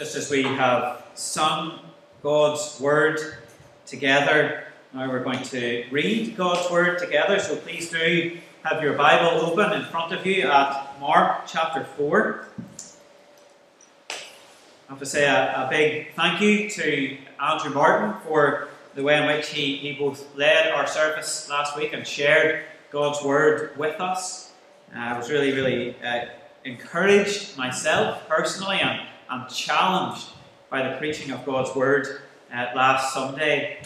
just as we have sung God's Word together, now we're going to read God's Word together. So please do have your Bible open in front of you at Mark chapter 4. I have to say a, a big thank you to Andrew Martin for the way in which he, he both led our service last week and shared God's Word with us. Uh, I was really, really uh, encouraged myself personally and, and challenged by the preaching of God's Word uh, last Sunday.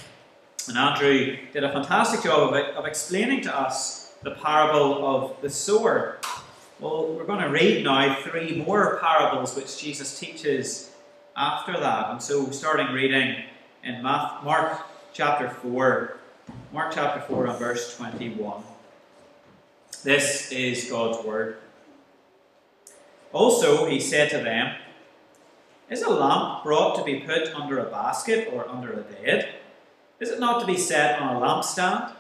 And Andrew did a fantastic job of, of explaining to us the parable of the sower. Well, we're going to read now three more parables which Jesus teaches after that. And so, starting reading in Mark chapter 4, Mark chapter 4 and verse 21. This is God's word. Also, he said to them, Is a lamp brought to be put under a basket or under a bed? Is it not to be set on a lampstand?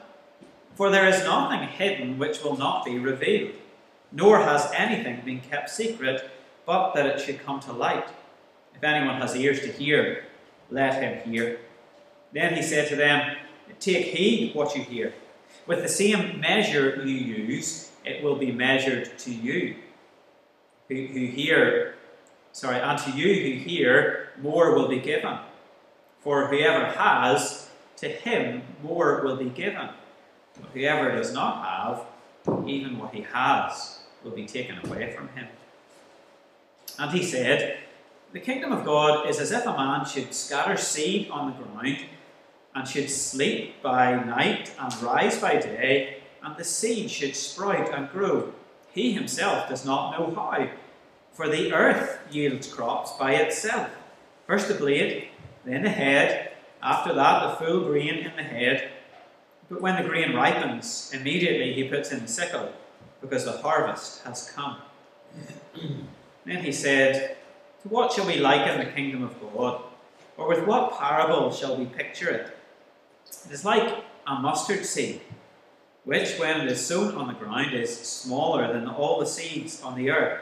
For there is nothing hidden which will not be revealed, nor has anything been kept secret, but that it should come to light. If anyone has ears to hear, let him hear. Then he said to them, Take heed what you hear. With the same measure you use, it will be measured to you who, who hear, sorry, and to you who hear, more will be given. For whoever has, to him more will be given. But whoever does not have, even what he has will be taken away from him. And he said, The kingdom of God is as if a man should scatter seed on the ground, and should sleep by night and rise by day, and the seed should sprout and grow he himself does not know how. For the earth yields crops by itself. First the blade, then the head, after that the full grain in the head. But when the grain ripens, immediately he puts in the sickle, because the harvest has come. then he said, To what shall we liken the kingdom of God? Or with what parable shall we picture it? It is like a mustard seed which, when it is sown on the ground, is smaller than all the seeds on the earth.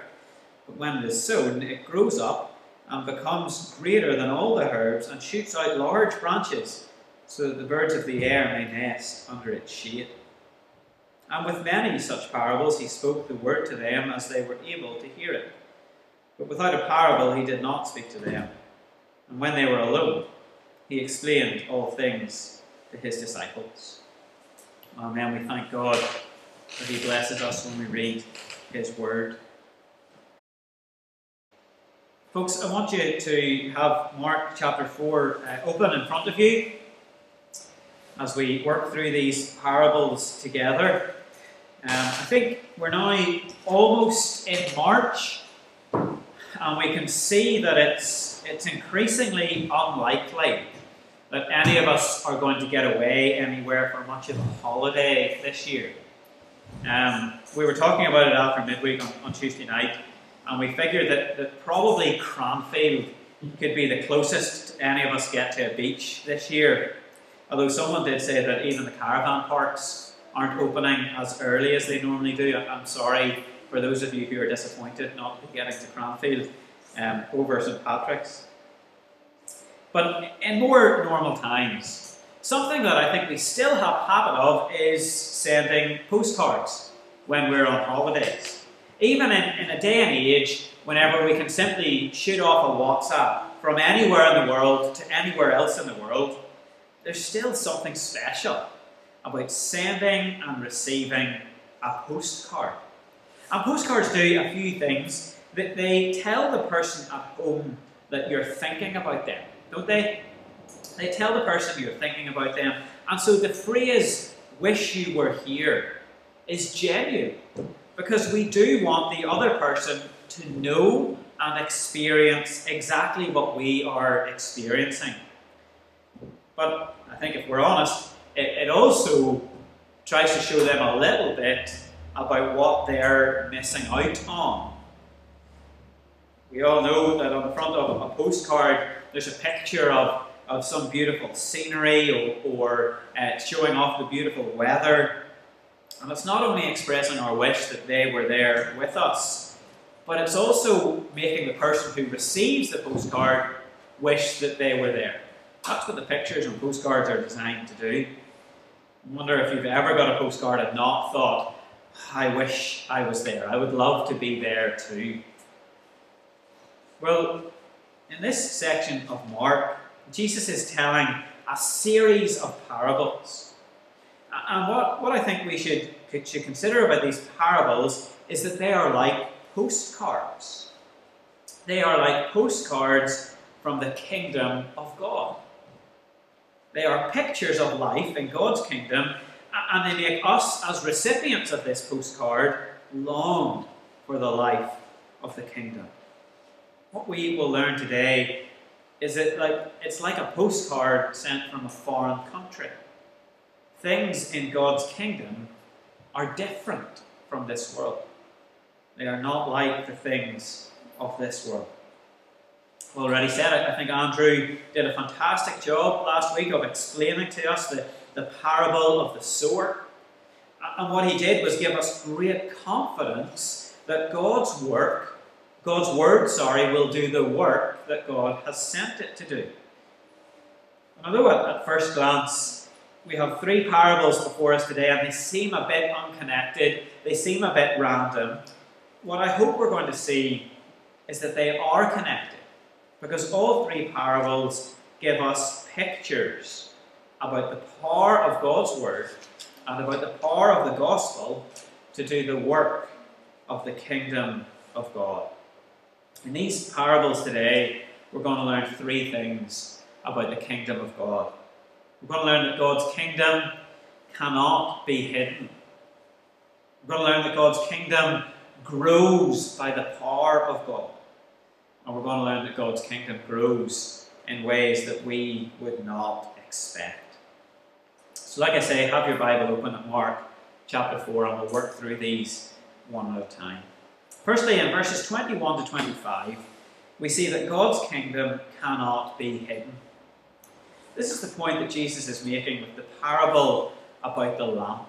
But when it is sown, it grows up and becomes greater than all the herbs and shoots out large branches, so that the birds of the air may nest under its shade. And with many such parables he spoke the word to them as they were able to hear it. But without a parable he did not speak to them. And when they were alone, he explained all things to his disciples. Amen. We thank God that He blesses us when we read His Word. Folks, I want you to have Mark chapter 4 uh, open in front of you as we work through these parables together. Um, I think we're now almost in March, and we can see that it's, it's increasingly unlikely that any of us are going to get away anywhere for much of a holiday this year. Um, we were talking about it after midweek on, on Tuesday night, and we figured that, that probably Cranfield could be the closest any of us get to a beach this year. Although someone did say that even the caravan parks aren't opening as early as they normally do. I'm sorry for those of you who are disappointed not getting to Cranfield um, over St Patrick's. But in more normal times, something that I think we still have habit of is sending postcards when we're on holidays. Even in, in a day and age whenever we can simply shoot off a WhatsApp from anywhere in the world to anywhere else in the world, there's still something special about sending and receiving a postcard. And postcards do a few things that they tell the person at home that you're thinking about them don't they? They tell the person you're thinking about them. And so the phrase, wish you were here, is genuine because we do want the other person to know and experience exactly what we are experiencing. But I think if we're honest, it, it also tries to show them a little bit about what they're missing out on. We all know that on the front of a postcard there's a picture of, of some beautiful scenery or, or uh, showing off the beautiful weather. And it's not only expressing our wish that they were there with us, but it's also making the person who receives the postcard wish that they were there. That's what the pictures and postcards are designed to do. I wonder if you've ever got a postcard and not thought, I wish I was there. I would love to be there too. Well, in this section of Mark, Jesus is telling a series of parables. And what, what I think we should, should consider about these parables is that they are like postcards. They are like postcards from the kingdom of God. They are pictures of life in God's kingdom, and they make us, as recipients of this postcard, long for the life of the kingdom. What we will learn today is that like it's like a postcard sent from a foreign country. Things in God's kingdom are different from this world. They are not like the things of this world already said it. I think Andrew did a fantastic job last week of explaining to us the, the parable of the sower. And what he did was give us great confidence that God's work, God's word, sorry, will do the work that God has sent it to do. And although at first glance we have three parables before us today and they seem a bit unconnected, they seem a bit random, what I hope we're going to see is that they are connected because all three parables give us pictures about the power of God's Word and about the power of the gospel to do the work of the kingdom of God. In these parables today, we're going to learn three things about the kingdom of God. We're going to learn that God's kingdom cannot be hidden. We're going to learn that God's kingdom grows by the power of God. And we're going to learn that God's kingdom grows in ways that we would not expect. So, like I say, have your Bible open at Mark chapter 4, and we'll work through these one at a time. Firstly, in verses 21 to 25, we see that God's kingdom cannot be hidden. This is the point that Jesus is making with the parable about the lamp.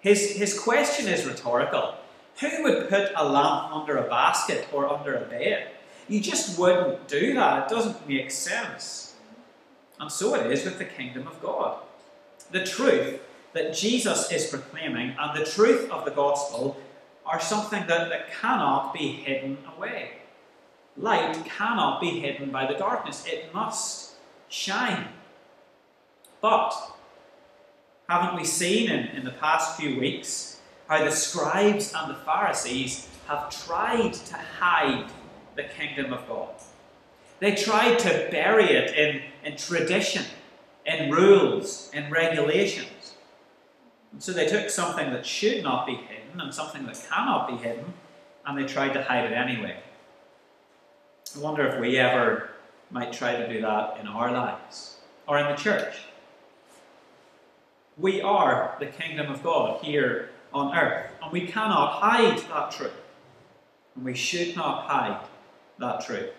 His, his question is rhetorical. Who would put a lamp under a basket or under a bed? You just wouldn't do that. It doesn't make sense. And so it is with the kingdom of God. The truth that Jesus is proclaiming and the truth of the gospel are something that, that cannot be hidden away. Light cannot be hidden by the darkness, it must shine. But haven't we seen in, in the past few weeks how the scribes and the Pharisees have tried to hide the kingdom of God. They tried to bury it in, in tradition, in rules, in regulations. And so they took something that should not be hidden and something that cannot be hidden, and they tried to hide it anyway. I wonder if we ever might try to do that in our lives or in the church. We are the kingdom of God here on earth, and we cannot hide that truth. And we should not hide that truth.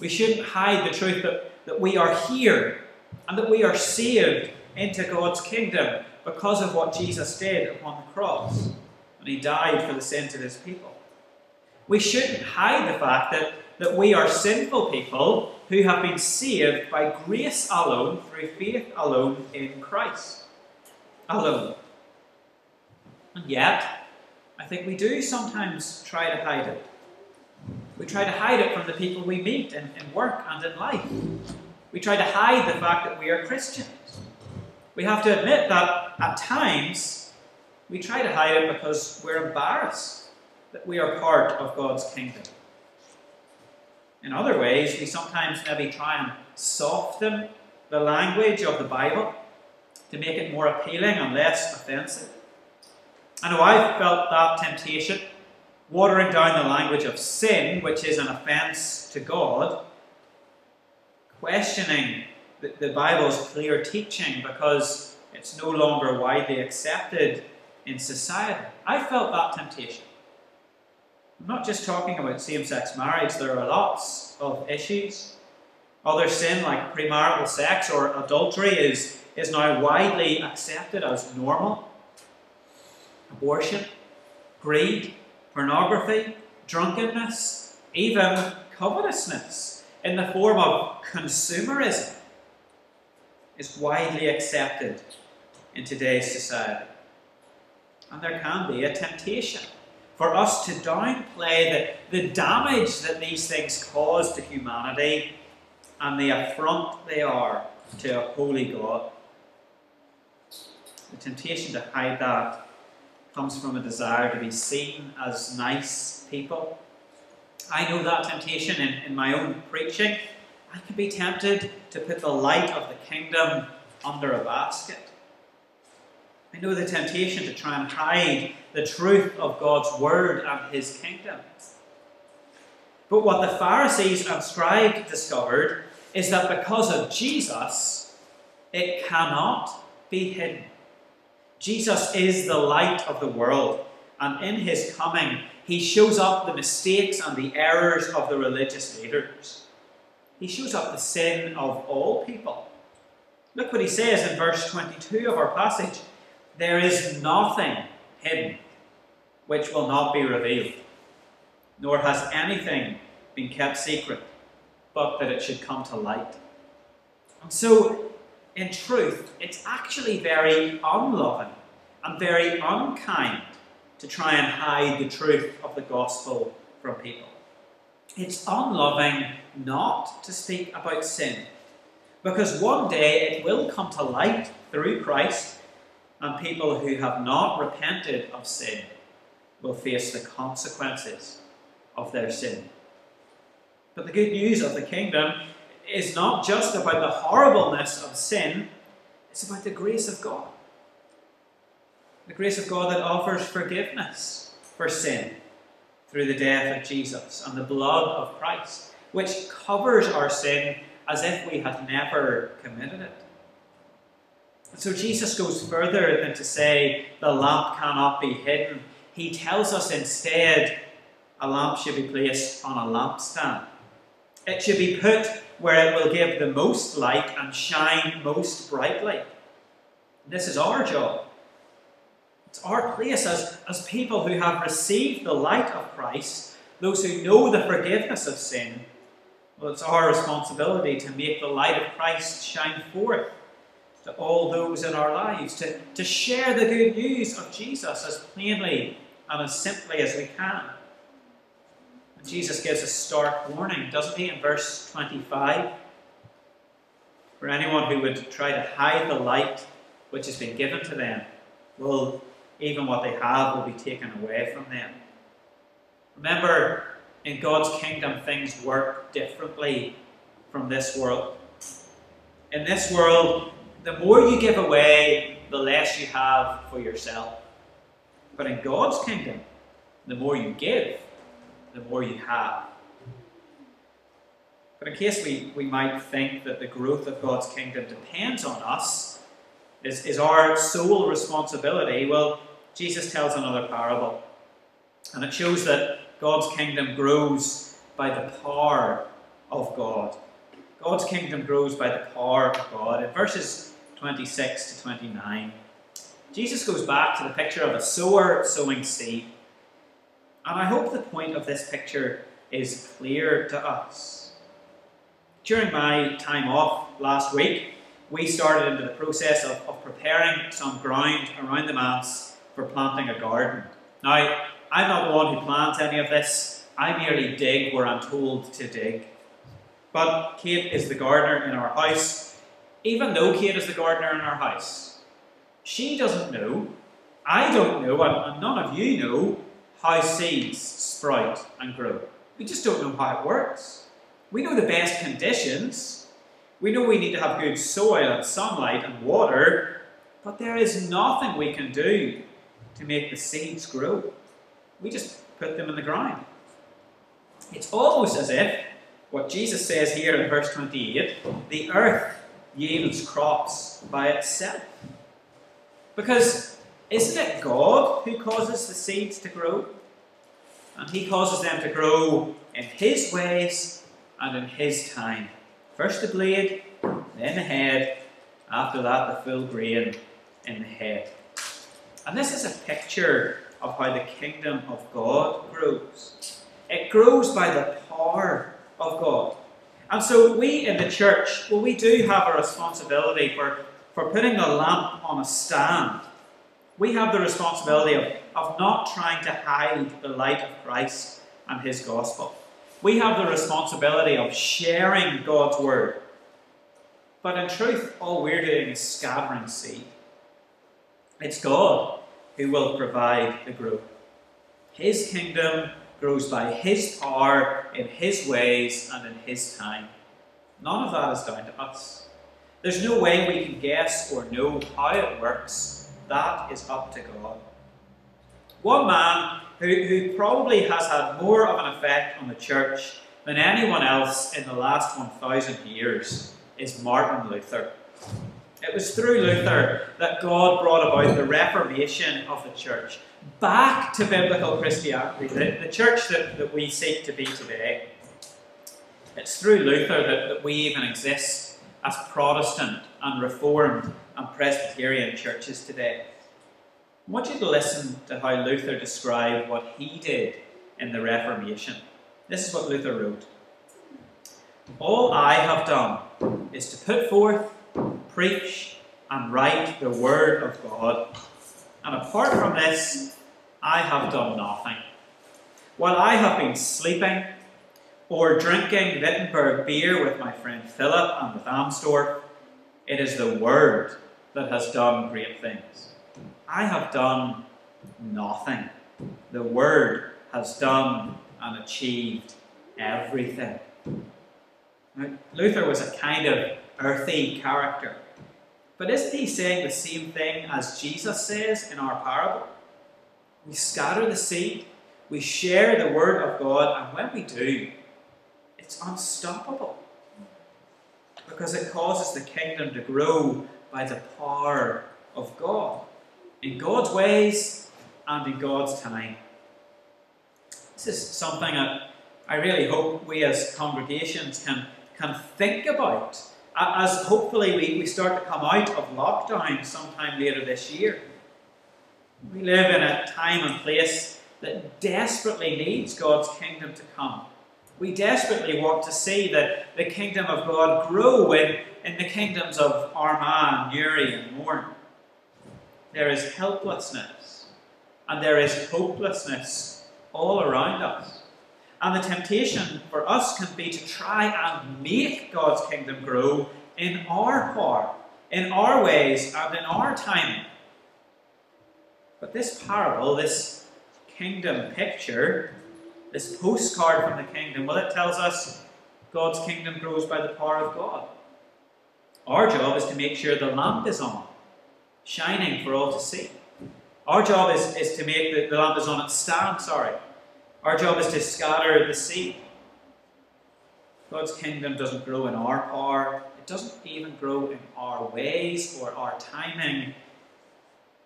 We shouldn't hide the truth that, that we are here and that we are saved into God's kingdom because of what Jesus did upon the cross. And he died for the sins of his people. We shouldn't hide the fact that, that we are sinful people who have been saved by grace alone, through faith alone in Christ alone. And yet, I think we do sometimes try to hide it. We try to hide it from the people we meet in, in work and in life. We try to hide the fact that we are Christians. We have to admit that at times we try to hide it because we're embarrassed that we are part of God's kingdom. In other ways, we sometimes maybe try and soften the language of the Bible to make it more appealing and less offensive. Oh, I know I've felt that temptation watering down the language of sin, which is an offence to God, questioning the, the Bible's clear teaching because it's no longer widely accepted in society. I felt that temptation. I'm not just talking about same sex marriage, there are lots of issues. Other sin, like premarital sex or adultery, is, is now widely accepted as normal. Abortion, greed, pornography, drunkenness, even covetousness in the form of consumerism is widely accepted in today's society. And there can be a temptation for us to downplay the, the damage that these things cause to humanity and the affront they are to a holy God. The temptation to hide that comes from a desire to be seen as nice people. I know that temptation in, in my own preaching. I can be tempted to put the light of the kingdom under a basket. I know the temptation to try and hide the truth of God's word and his kingdom. But what the Pharisees and scribes discovered is that because of Jesus, it cannot be hidden. Jesus is the light of the world, and in his coming, he shows up the mistakes and the errors of the religious leaders. He shows up the sin of all people. Look what he says in verse 22 of our passage There is nothing hidden which will not be revealed, nor has anything been kept secret, but that it should come to light. And so, in truth, it's actually very unloving and very unkind to try and hide the truth of the gospel from people. It's unloving not to speak about sin, because one day it will come to light through Christ, and people who have not repented of sin will face the consequences of their sin. But the good news of the kingdom is not just about the horribleness of sin, it's about the grace of God. The grace of God that offers forgiveness for sin through the death of Jesus and the blood of Christ, which covers our sin as if we had never committed it. And so Jesus goes further than to say the lamp cannot be hidden. He tells us instead a lamp should be placed on a lampstand. It should be put where it will give the most light and shine most brightly. This is our job it's our place as, as people who have received the light of Christ, those who know the forgiveness of sin. Well, it's our responsibility to make the light of Christ shine forth to all those in our lives, to, to share the good news of Jesus as plainly and as simply as we can. Jesus gives a stark warning, doesn't he, in verse 25? For anyone who would try to hide the light which has been given to them will even what they have will be taken away from them. Remember, in God's kingdom, things work differently from this world. In this world, the more you give away, the less you have for yourself. But in God's kingdom, the more you give, the more you have. But in case we, we might think that the growth of God's kingdom depends on us, is, is our sole responsibility, well, Jesus tells another parable. And it shows that God's kingdom grows by the power of God. God's kingdom grows by the power of God. In verses 26 to 29, Jesus goes back to the picture of a sower sowing seed. And I hope the point of this picture is clear to us. During my time off last week, we started into the process of, of preparing some ground around the manse for planting a garden. Now, I'm not one who plants any of this. I merely dig where I'm told to dig. But Kate is the gardener in our house. Even though Kate is the gardener in our house, she doesn't know, I don't know, and none of you know how seeds sprout and grow. We just don't know how it works. We know the best conditions. We know we need to have good soil and sunlight and water, but there is nothing we can do to make the seeds grow. We just put them in the ground. It's almost as if what Jesus says here in verse 28 the earth yields crops by itself. Because isn't it God who causes the seeds to grow? And He causes them to grow in His ways and in His time. First the blade, then the head, after that the full grain in the head. And this is a picture of how the kingdom of God grows. It grows by the power of God. And so we in the church, well, we do have a responsibility for, for putting the lamp on a stand. We have the responsibility of, of not trying to hide the light of Christ and his gospel. We have the responsibility of sharing God's word. But in truth, all we're doing is scattering seed. It's God who will provide the growth. His kingdom grows by His power, in His ways, and in His time. None of that is down to us. There's no way we can guess or know how it works. That is up to God. One man who, who probably has had more of an effect on the church than anyone else in the last 1,000 years is Martin Luther. It was through Luther that God brought about the reformation of the church back to biblical Christianity, the, the church that, that we seek to be today. It's through Luther that, that we even exist as Protestant and Reformed and Presbyterian churches today. I want you to listen to how Luther described what he did in the Reformation. This is what Luther wrote All I have done is to put forth, preach, and write the Word of God. And apart from this, I have done nothing. While I have been sleeping or drinking Wittenberg beer with my friend Philip and with Amsdorf, it is the Word that has done great things. I have done nothing. The Word has done and achieved everything. Now, Luther was a kind of earthy character. But isn't he saying the same thing as Jesus says in our parable? We scatter the seed, we share the Word of God, and when we do, it's unstoppable. Because it causes the kingdom to grow by the power of God, in God's ways and in God's time. This is something that I really hope we as congregations can, can think about as hopefully we, we start to come out of lockdown sometime later this year. We live in a time and place that desperately needs God's kingdom to come. We desperately want to see that the kingdom of God grow in, in the kingdoms of Armagh, Newry, and Mourne. There is helplessness and there is hopelessness all around us. And the temptation for us can be to try and make God's kingdom grow in our power, in our ways, and in our timing. But this parable, this kingdom picture, this postcard from the kingdom, well, it tells us God's kingdom grows by the power of God. Our job is to make sure the lamp is on, shining for all to see. Our job is, is to make the, the lamp is on its stand, sorry. Our job is to scatter the seed. God's kingdom doesn't grow in our power, it doesn't even grow in our ways or our timing.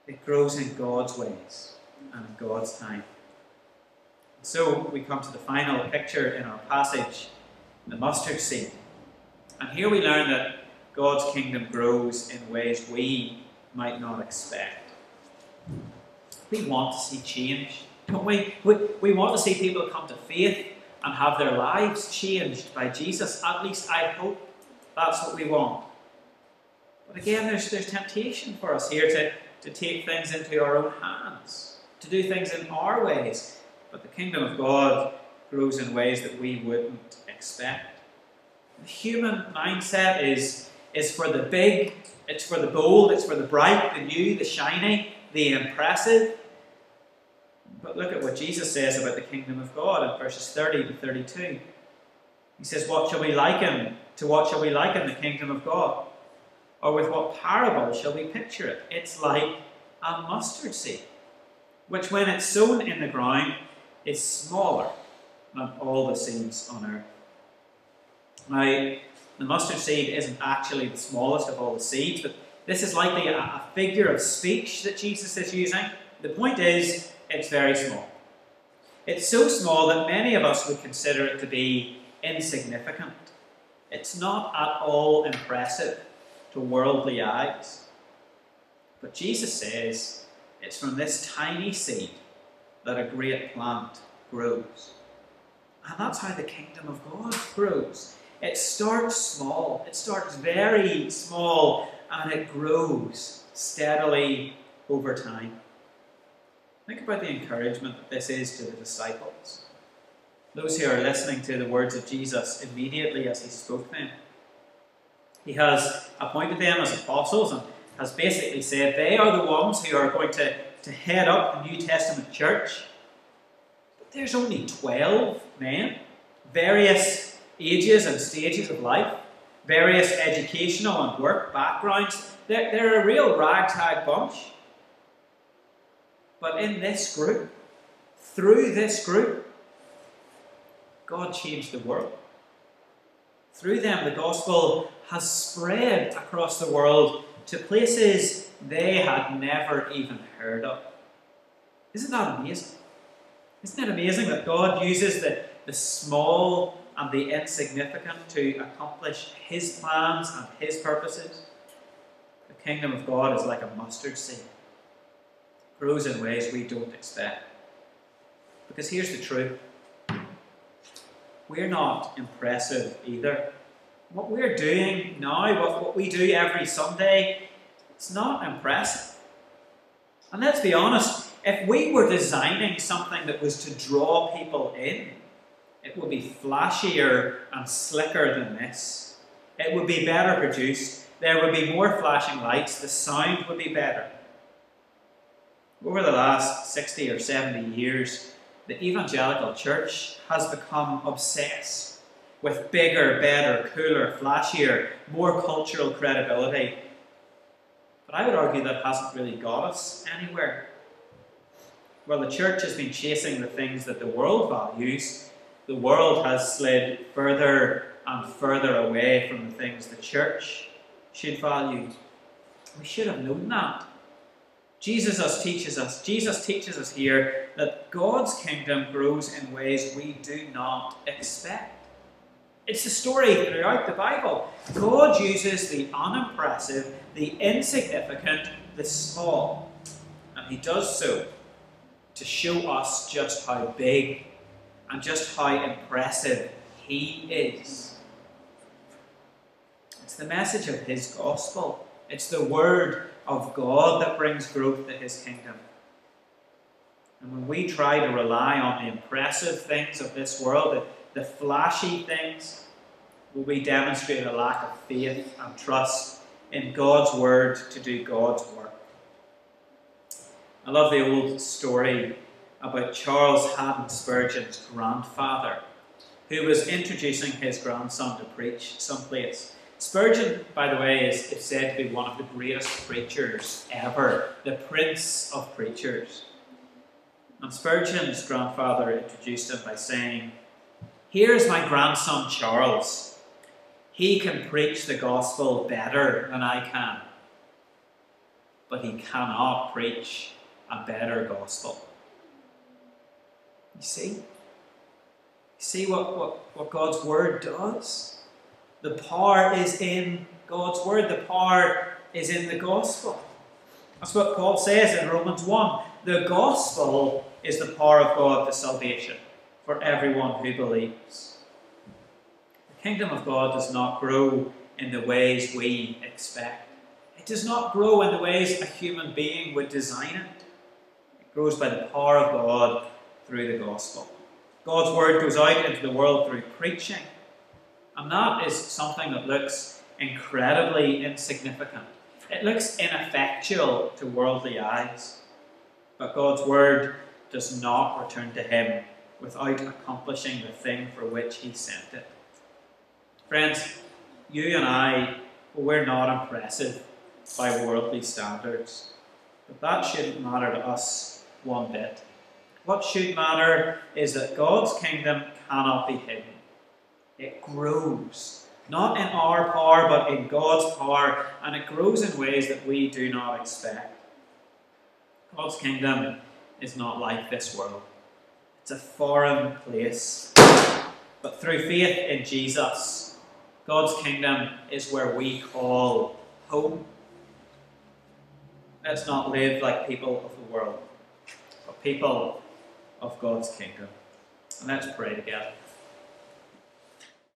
It grows in God's ways and in God's time. So we come to the final picture in our passage, the mustard seed. And here we learn that God's kingdom grows in ways we might not expect. We want to see change, don't we? We, we want to see people come to faith and have their lives changed by Jesus. At least I hope that's what we want. But again, there's, there's temptation for us here to, to take things into our own hands, to do things in our ways. But the kingdom of God grows in ways that we wouldn't expect. The human mindset is, is for the big, it's for the bold, it's for the bright, the new, the shiny, the impressive. But look at what Jesus says about the kingdom of God in verses 30 to 32. He says, What shall we liken? To what shall we liken the kingdom of God? Or with what parable shall we picture it? It's like a mustard seed, which when it's sown in the ground is smaller than all the seeds on earth. Now, the mustard seed isn't actually the smallest of all the seeds, but this is likely a, a figure of speech that Jesus is using. The point is, it's very small. It's so small that many of us would consider it to be insignificant. It's not at all impressive to worldly eyes. But Jesus says it's from this tiny seed that a great plant grows. And that's how the kingdom of God grows. It starts small, it starts very small, and it grows steadily over time. Think about the encouragement that this is to the disciples. Those who are listening to the words of Jesus immediately as he spoke them. He has appointed them as apostles and has basically said they are the ones who are going to, to head up the New Testament church. But there's only 12 men, various ages and stages of life, various educational and work backgrounds. They're, they're a real ragtag bunch. But in this group, through this group, God changed the world. Through them, the gospel has spread across the world to places they had never even heard of. Isn't that amazing? Isn't it amazing that God uses the, the small and the insignificant to accomplish His plans and His purposes? The kingdom of God is like a mustard seed, grows in ways we don't expect. Because here's the truth we're not impressive either. What we're doing now, what, what we do every Sunday, it's not impressive. And let's be honest, if we were designing something that was to draw people in, it would be flashier and slicker than this. It would be better produced. There would be more flashing lights. The sound would be better. Over the last 60 or 70 years, the evangelical church has become obsessed with bigger, better, cooler, flashier, more cultural credibility. But I would argue that hasn't really got us anywhere. Well, the church has been chasing the things that the world values. The world has slid further and further away from the things the church should value. We should have known that. Jesus us teaches us, Jesus teaches us here that God's kingdom grows in ways we do not expect. It's the story throughout the Bible. God uses the unimpressive, the insignificant, the small, and He does so to show us just how big and just how impressive He is. It's the message of His gospel, it's the word of God that brings growth to His kingdom. And when we try to rely on the impressive things of this world, the, flashy things, will we demonstrate a lack of faith and trust in God's word to do God's work. I love the old story about Charles Haddon Spurgeon's grandfather, who was introducing his grandson to preach someplace. Spurgeon, by the way, is, is said to be one of the greatest preachers ever, the prince of preachers. And Spurgeon's grandfather introduced him by saying, Here's my grandson Charles. He can preach the gospel better than I can, but he cannot preach a better gospel. You see? You see what, what, what God's word does? The power is in God's word, the power is in the gospel. That's what Paul says in Romans 1. The gospel is the power of God to salvation for everyone who believes. The kingdom of God does not grow in the ways we expect. It does not grow in the ways a human being would design it. It grows by the power of God through the gospel. God's word goes out into the world through preaching, and that is something that looks incredibly insignificant. It looks ineffectual to worldly eyes. But God's word does not return to Him without accomplishing the thing for which He sent it. Friends, you and I, we're not impressive by worldly standards. But that shouldn't matter to us one bit. What should matter is that God's kingdom cannot be hidden it grows. Not in our power, but in God's power, and it grows in ways that we do not expect. God's kingdom is not like this world, it's a foreign place. But through faith in Jesus, God's kingdom is where we call home. Let's not live like people of the world, but people of God's kingdom. And let's pray together.